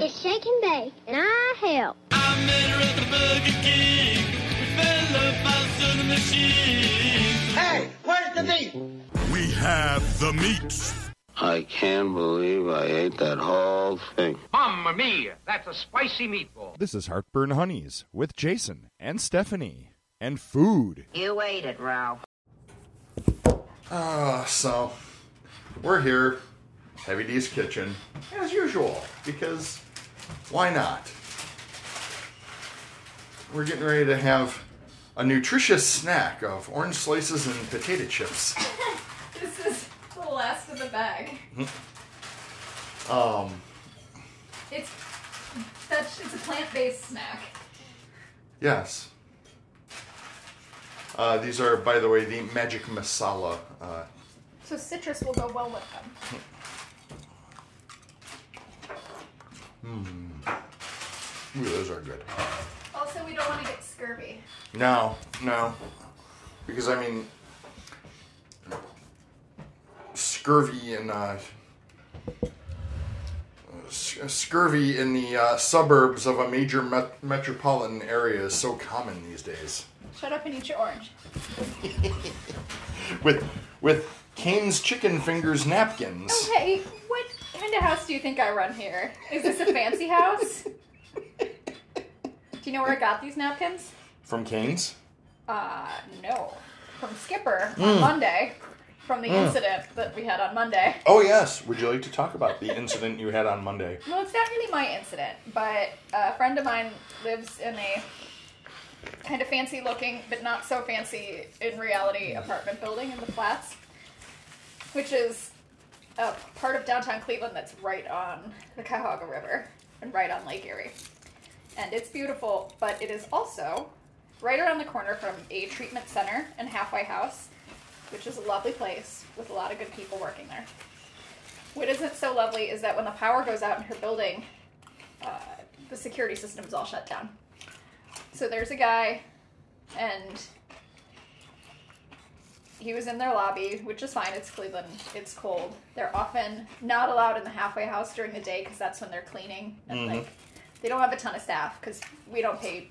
It's Shake and Bake, and I help. I met her at the Burger King. We fell about to the machine. Hey, where's the meat? We have the meat. I can't believe I ate that whole thing. Mamma mia, that's a spicy meatball. This is Heartburn Honeys with Jason and Stephanie and food. You ate it, Ralph. Uh, so we're here, Heavy D's Kitchen, as usual, because why not? We're getting ready to have a nutritious snack of orange slices and potato chips. This is the last of the bag. Um, It's that's it's a plant-based snack. yes. Uh, these are, by the way, the magic masala. Uh, So citrus will go well with them. Ooh, those are good. Also, we don't want to get scurvy. No, no. Because, I mean, scurvy in, uh, scurvy in the uh, suburbs of a major met- metropolitan area is so common these days. Shut up and eat your orange. With, with Cane's chicken fingers napkins. Okay, kind of house do you think I run here? Is this a fancy house? Do you know where I got these napkins? From Cane's? Uh, no. From Skipper Mm. on Monday. From the incident that we had on Monday. Oh, yes. Would you like to talk about the incident you had on Monday? Well, it's not really my incident, but a friend of mine lives in a kind of fancy looking, but not so fancy in reality apartment building in the flats, which is a part of downtown Cleveland that's right on the Cuyahoga River and right on Lake Erie. And it's beautiful, but it is also right around the corner from a treatment center and halfway house, which is a lovely place with a lot of good people working there. What isn't so lovely is that when the power goes out in her building, uh, the security system is all shut down. So there's a guy, and he was in their lobby, which is fine. It's Cleveland. It's cold. They're often not allowed in the halfway house during the day because that's when they're cleaning and like they don't have a ton of staff because we don't pay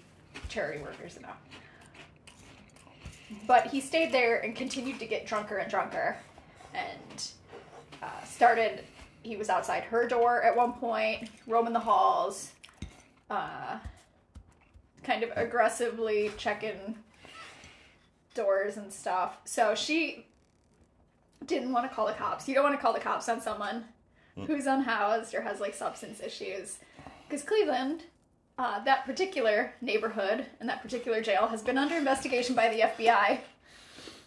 charity workers enough. But he stayed there and continued to get drunker and drunker, and uh, started. He was outside her door at one point, roaming the halls, uh, kind of aggressively checking doors and stuff. So she didn't want to call the cops. You don't want to call the cops on someone who's unhoused or has like substance issues. Because Cleveland, uh, that particular neighborhood and that particular jail has been under investigation by the FBI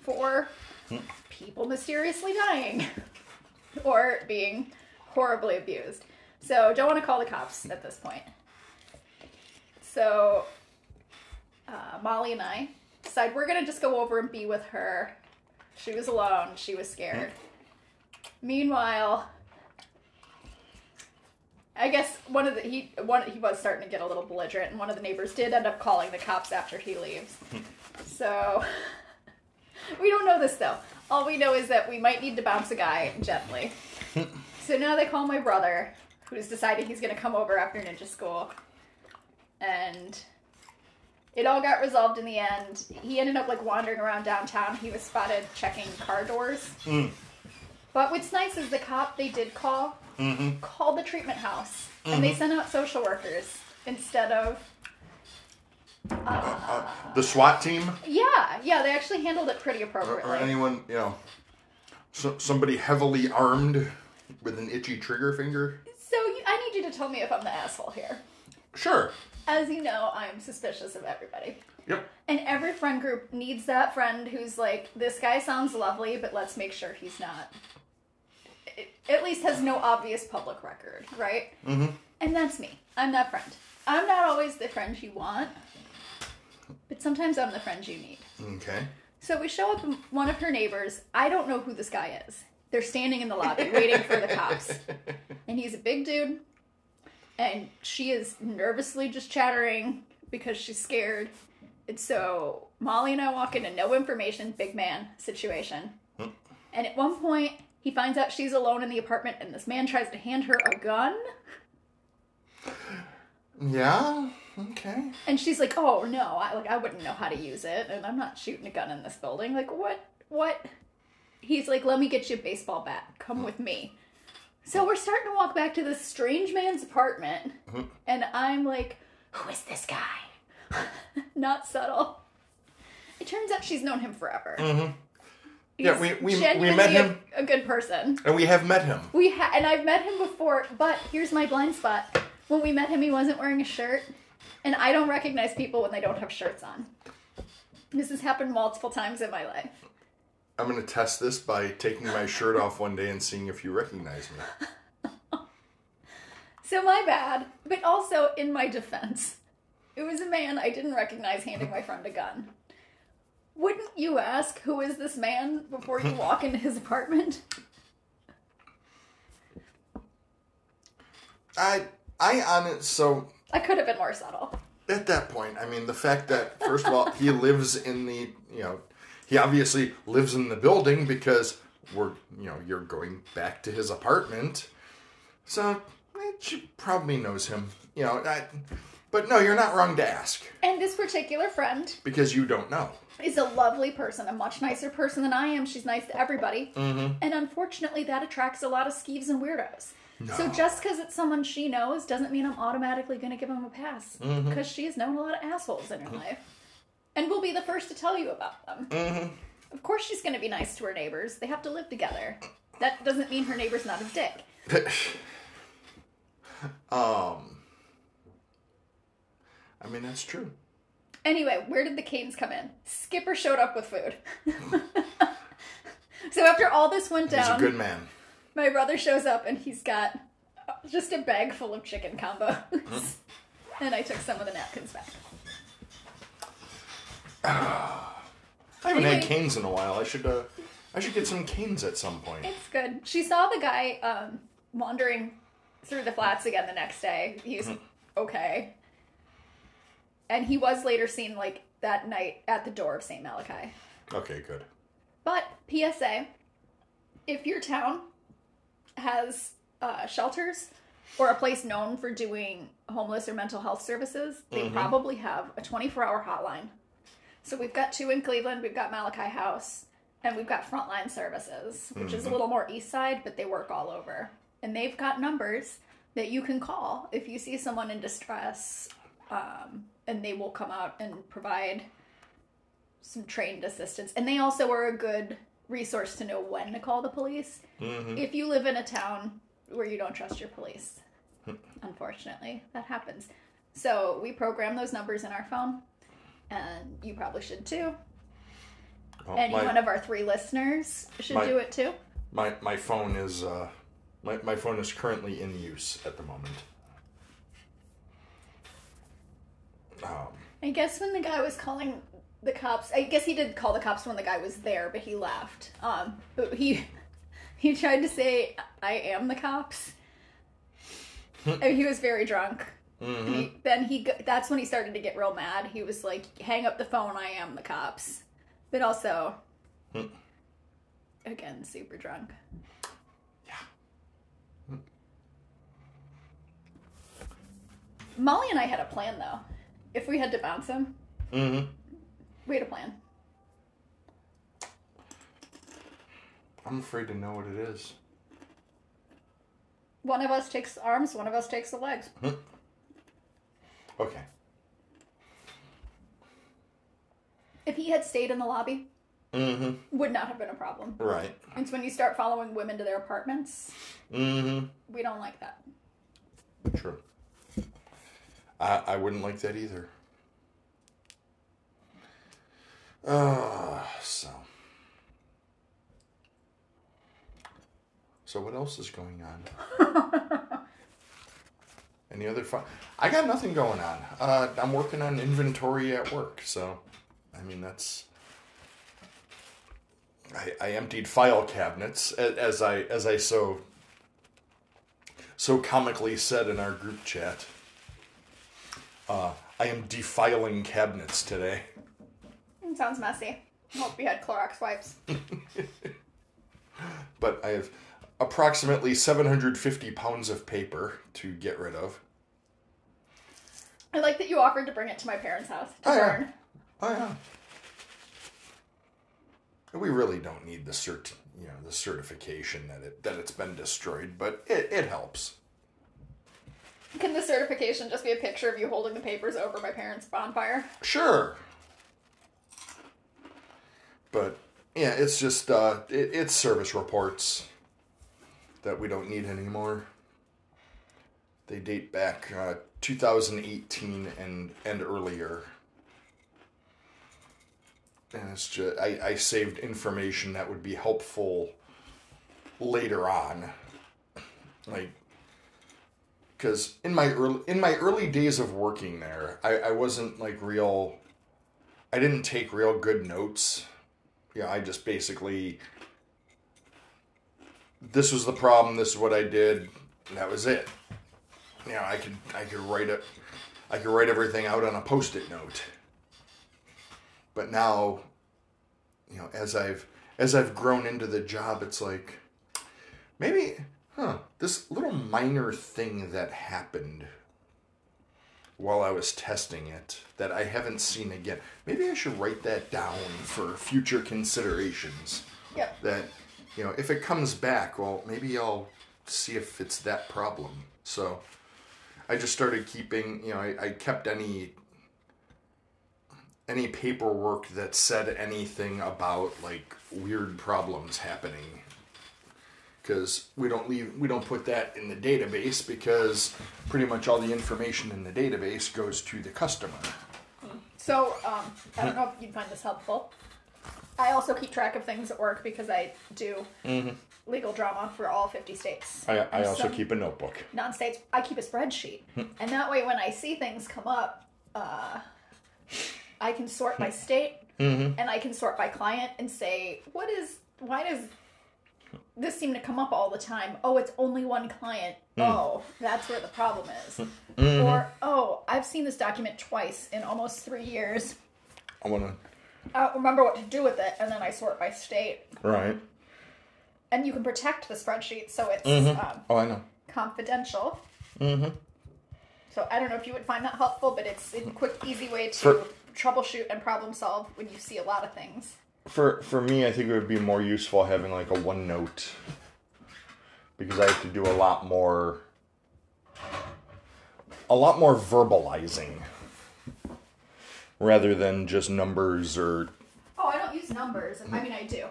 for people mysteriously dying or being horribly abused. So don't want to call the cops at this point. So uh, Molly and I decide we're gonna just go over and be with her. She was alone. She was scared. Meanwhile, I guess one of the he one he was starting to get a little belligerent, and one of the neighbors did end up calling the cops after he leaves. so we don't know this though. All we know is that we might need to bounce a guy gently. so now they call my brother, who's decided he's gonna come over after ninja school, and it all got resolved in the end. He ended up like wandering around downtown. He was spotted checking car doors. Mm. But what's nice is the cop they did call mm-hmm. called the treatment house, and they mm-hmm. sent out social workers instead of uh, uh, The SWAT team? yeah yeah they actually handled it pretty Or, appropriately. or anyone, you know, so, somebody heavily armed with an itchy trigger finger? so you, I need you to tell me if I'm the asshole here. Sure. As you know, I'm suspicious of everybody. Yep. And every friend group needs that friend who's like, this guy sounds lovely, but let's make sure he's not. At least has no obvious public record, right? Mm-hmm. And that's me. I'm that friend. I'm not always the friend you want, but sometimes I'm the friend you need. Okay. So we show up, one of her neighbors, I don't know who this guy is. They're standing in the lobby waiting for the cops. And he's a big dude. And she is nervously just chattering because she's scared. And so Molly and I walk into no information, big man situation. Hmm. And at one point, he finds out she's alone in the apartment, and this man tries to hand her a gun. Yeah. Okay. And she's like, "Oh no, I like I wouldn't know how to use it, and I'm not shooting a gun in this building." Like, what? What? He's like, "Let me get you a baseball bat. Come hmm. with me." So we're starting to walk back to this strange man's apartment, and I'm like, "Who is this guy?" not subtle. It turns out she's known him forever. Mm-hmm. Yeah, we- we- we met a- him- A, good person. And we have met him. We ha- and I've met him before, but here's my blind spot. When we met him, he wasn't wearing a shirt, and I don't recognize people when they don't have shirts on. This has happened multiple times in my life. I'm gonna test this by taking my shirt off one day and seeing if you recognize me. So my bad, but also in my defense, it was a man I didn't recognize handing my friend a gun. Wouldn't you ask who is this man before you walk into his apartment? I I on it so I could have been more subtle. at that point, I mean the fact that first of all he lives in the you know he obviously lives in the building because we're you know you're going back to his apartment, so eh, she probably knows him. You know, I, but no, you're not wrong to ask And this particular friend because you don't know. is a lovely person, a much nicer person than I am. She's nice to everybody. Mm-hmm. And unfortunately, that attracts a lot of skeeves and weirdos. So just because it's someone she knows doesn't mean I'm automatically going to give them a pass. Mm-hmm. Because she's known a lot of assholes in her life. And we'll be the first to tell you about them. Mm-hmm. Of course, she's going to be nice to her neighbors. They have to live together. That doesn't mean her neighbor's not a dick. um, I mean that's true. Anyway, where did the Cane's come in? Skipper showed up with food. so after all this went He's down, a good man. my brother shows up and he's got just a bag full of chicken combos. and I took some of the napkins back. I haven't had Cane's in a while. I should uh, I should get some Cane's at some point. It's good. She saw the guy um, wandering through the flats again the next day. He's okay. And he was later seen like that night at the door of St. Malachi. Okay, good. But PSA, if your town has uh, shelters or a place known for doing homeless or mental health services, they probably have a 24 hour hotline. So we've got two in Cleveland, we've got Malachi House, and we've got Frontline Services, which is a mm-hmm. little more east side, but they work all over. And they've got numbers that you can call if you see someone in distress, um, and they will come out and provide some trained assistance. And they also are a good resource to know when to call the police mm-hmm. if you live in a town where you don't trust your police. Hmm. Unfortunately, that happens. So we program those numbers in our phone, and you probably should too. Well, Any my, one of our three listeners should my- do it too. my my phone is uh, my my phone is currently in use at the moment. Um, I guess when the guy was calling the cops, I guess he did call the cops when the guy was there, but he left. Um, but he he tried to say, "I am the cops." and he was very drunk. And he, mm-hmm. then he that's when he started to get real mad. He was like, "Hang up the phone! I am the cops." But also, hmm. again, super drunk. Yeah. Hmm. Molly and I had a plan though. If we had to bounce him, mhm. we had a plan. I'm afraid to know what it is. One of us takes the arms, one of us takes the legs. Hmm. Okay. If he had stayed in the lobby, Mm-hmm. would not have been a problem. Right. It's when you start following women to their apartments, Mm-hmm. we don't like that. True. I I wouldn't like that either. Uh, so. So what else is going on? Any other fun? I got nothing going on. Uh, I'm working on inventory at work, so I mean that's. I, I emptied file cabinets as I as I so so comically said in our group chat. Uh, I am defiling cabinets today. It sounds messy. Hope you had Clorox wipes. but I have approximately 750 pounds of paper to get rid of. I like that you offered to bring it to my parents' house to Oh, yeah. Oh yeah. We really don't need the cert, you know, the certification that it that it's been destroyed, but it, it helps. Can the certification just be a picture of you holding the papers over my parents' bonfire? Sure. But yeah, it's just uh, it, it's service reports that we don't need anymore. They date back uh, 2018 and and earlier. And it's just I, I saved information that would be helpful later on. Like because in my early in my early days of working there, I, I wasn't like real I didn't take real good notes. Yeah, I just basically this was the problem, this is what I did, and that was it. You know, I could I could write it I could write everything out on a post-it note. But now, you know, as I've as I've grown into the job, it's like maybe huh, this little minor thing that happened while I was testing it that I haven't seen again. Maybe I should write that down for future considerations. Yep. That, you know, if it comes back, well, maybe I'll see if it's that problem. So I just started keeping, you know, I, I kept any any paperwork that said anything about like weird problems happening because we don't leave we don't put that in the database because pretty much all the information in the database goes to the customer So, um, I don't know if you'd find this helpful. I also keep track of things at work because I do mm-hmm. legal drama for all 50 states. i, I also keep a notebook non-states. I keep a spreadsheet, hmm. and that way, when I see things come up, uh, I can sort by hmm. state, mm-hmm. and I can sort by client, and say, what is, why does this seem to come up all the time? Oh, it's only one client. Hmm. Oh, that's where the problem is. Or, mm-hmm. oh, I've seen this document twice in almost three years. i want to I don't remember what to do with it, and then I sort by state. right And you can protect the spreadsheet so it's um, oh i know confidential. Mm-hmm. So I don't know if you would find that helpful, but it's a quick, easy way to For- troubleshoot and problem solve when you see a lot of things. for for me i think it would be more useful having like a OneNote because i have to do a lot more a lot more verbalizing rather than just numbers or Oh, I don't use numbers. I mean, I do.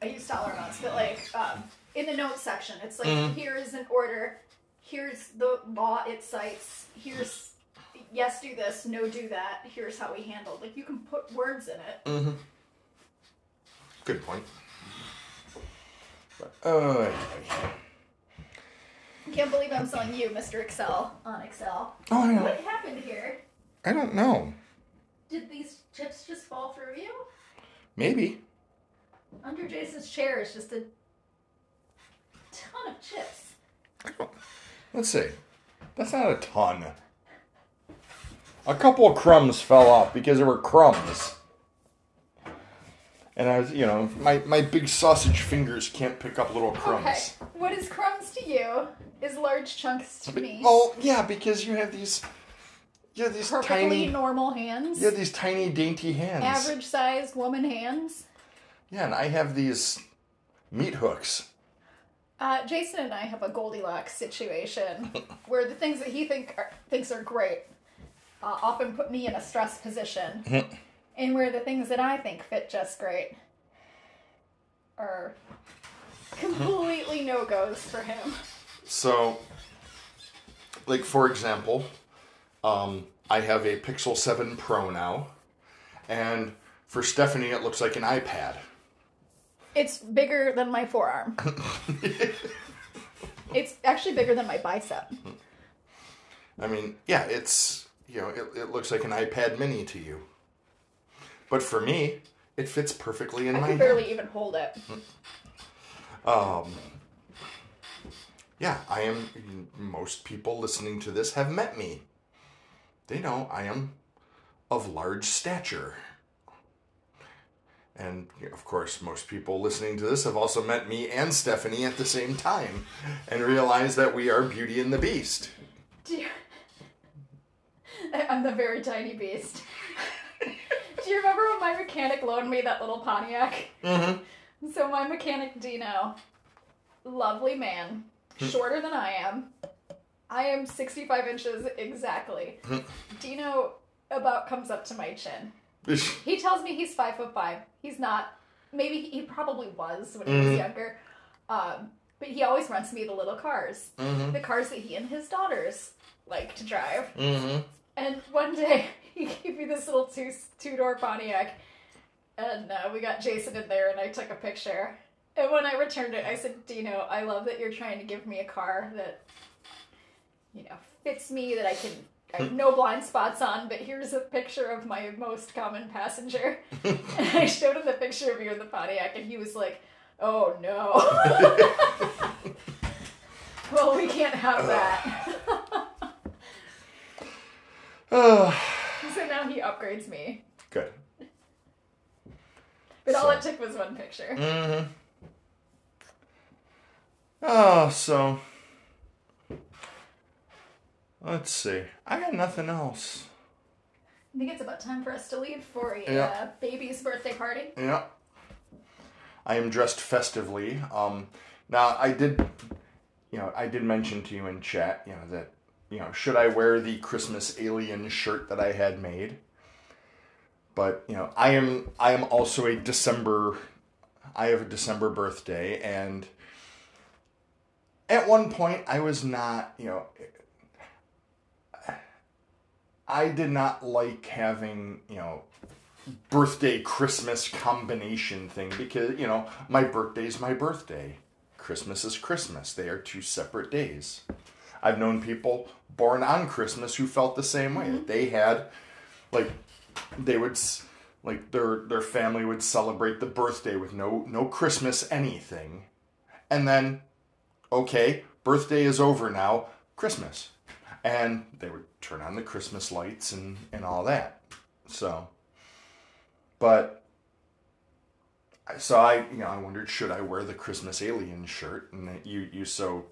I use dollar amounts, but like um, in the notes section, it's like here is an order. Here's the law it cites. Here's yes, do this. No, do that. Here's how we handle. Like you can put words in it. Mm-hmm. good point uh, anyway. Can't believe I'm selling you, Mr. Excel, on Excel. oh i know. What happened here? i don't know Did these chips just fall through you? maybe Under Jason's chair is just a ton of chips. Let's see. That's not a ton. A couple of crumbs fell off because there were crumbs. And I was, you know, my, my big sausage fingers can't pick up little crumbs. Okay. What is crumbs to you is large chunks to me. Oh, yeah, because you have these, you have these Perfectly tiny, normal hands. you have these tiny dainty hands. Average sized woman hands. Yeah, and I have these meat hooks. Uh, Jason and I have a Goldilocks situation where the things that he think are, thinks are great uh, often put me in a stress position, and where the things that I think fit just great are completely no goes for him. So, like for example, um, I have a Pixel 7 Pro now, and for Stephanie, it looks like an iPad. It's bigger than my forearm. it's actually bigger than my bicep. I mean, yeah, it's you know, it, it looks like an iPad Mini to you, but for me, it fits perfectly in I my can hand. barely even hold it. Um, yeah, I am. Most people listening to this have met me. They know I am of large stature. And of course, most people listening to this have also met me and Stephanie at the same time and realize that we are Beauty and the Beast. Do you- I- I'm I'm the very tiny beast. Do you remember when my mechanic loaned me that little Pontiac? Mm-hmm. So my mechanic Dino, lovely man, shorter than I am. I am 65 inches exactly. Dino about comes up to my chin. He tells me he's five foot five. He's not. Maybe he probably was when he was younger. Um, but he always rents me the little cars, the cars that he and his daughters like to drive. Mm-hmm. And one day he gave me this little two two door Pontiac, and uh, we got Jason in there, and I took a picture. And when I returned it, I said, "Dino, I love that you're trying to give me a car that, you know, fits me that I can." I have no blind spots on, but here's a picture of my most common passenger. and I showed him the picture of you in the Pontiac, and he was like, "Oh no." well, we can't have that. So now he upgrades me. good. But all it took was one picture. Mm-hmm. Oh, so let's see. I got nothing else. I think it's about time for us to leave for a Yeah. uh, baby's birthday party. Yeah. I am dressed festively. Um, now I did, you know, I did mention to you in chat, you know, that, you know, should I wear the Christmas alien shirt that I had made? But you know, I am, I am also a December. I have a December birthday, and at one point I was not, you know. I did not like having, you know, birthday Christmas combination thing because, you know, my birthday's my birthday. Christmas is Christmas. They are two separate days. I've known people born on Christmas who felt the same way. That They had like they would s- like their their family would celebrate the birthday with no no Christmas anything. And then okay, birthday is over now, Christmas. And they would turn on the Christmas lights and and all that. So but so I, you know, I wondered should I wear the Christmas alien shirt, and that you, you so,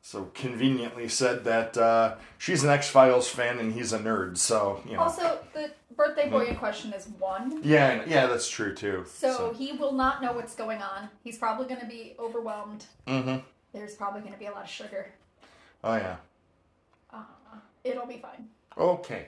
so conveniently said that uh, she's an X Files fan and he's a nerd. So you know, Also, the birthday boy in question is one, yeah, yeah, that's true too. so, he will not know what's going on. He's probably going to be overwhelmed. mm-hmm. There's probably going to be a lot of sugar. Oh yeah. It'll be fine. Okay.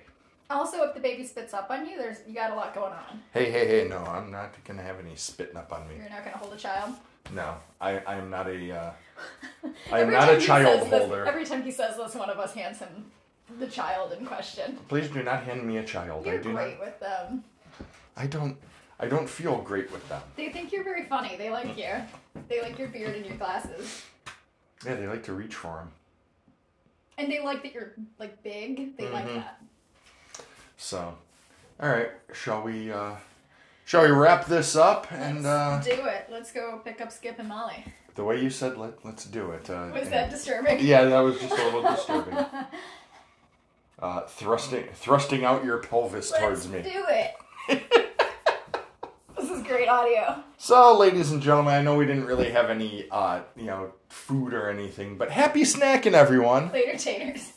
Also, if the baby spits up on you, there's you got a lot going on. Hey, hey, hey! No, I'm not gonna have any spitting up on me. You're not going to hold a child. No, I, I am not a, uh, I am not a child says this- holder. every time he says this, one of us hands him the child in question. Please do not hand me a child. You're I do great not. with them. I don't. I don't feel great with them. They think you're very funny. They like you. They like your beard and your glasses. Yeah, they like to reach for them. And they like that you're like big. They like Mhm. that. So, all right, shall we? uh Shall we wrap this up? And uh Let's do it. Let's go pick up Skip and Molly. the way you said, let let's do it. Uh, Was and- that disturbing? Yeah, that was just a little disturbing. Uh, thrusting thrusting out your pelvis Let's towards me. do it. great audio. So, ladies and gentlemen, I know we didn't really have any, uh, you know, food or anything, but happy snacking, everyone. Later, taters.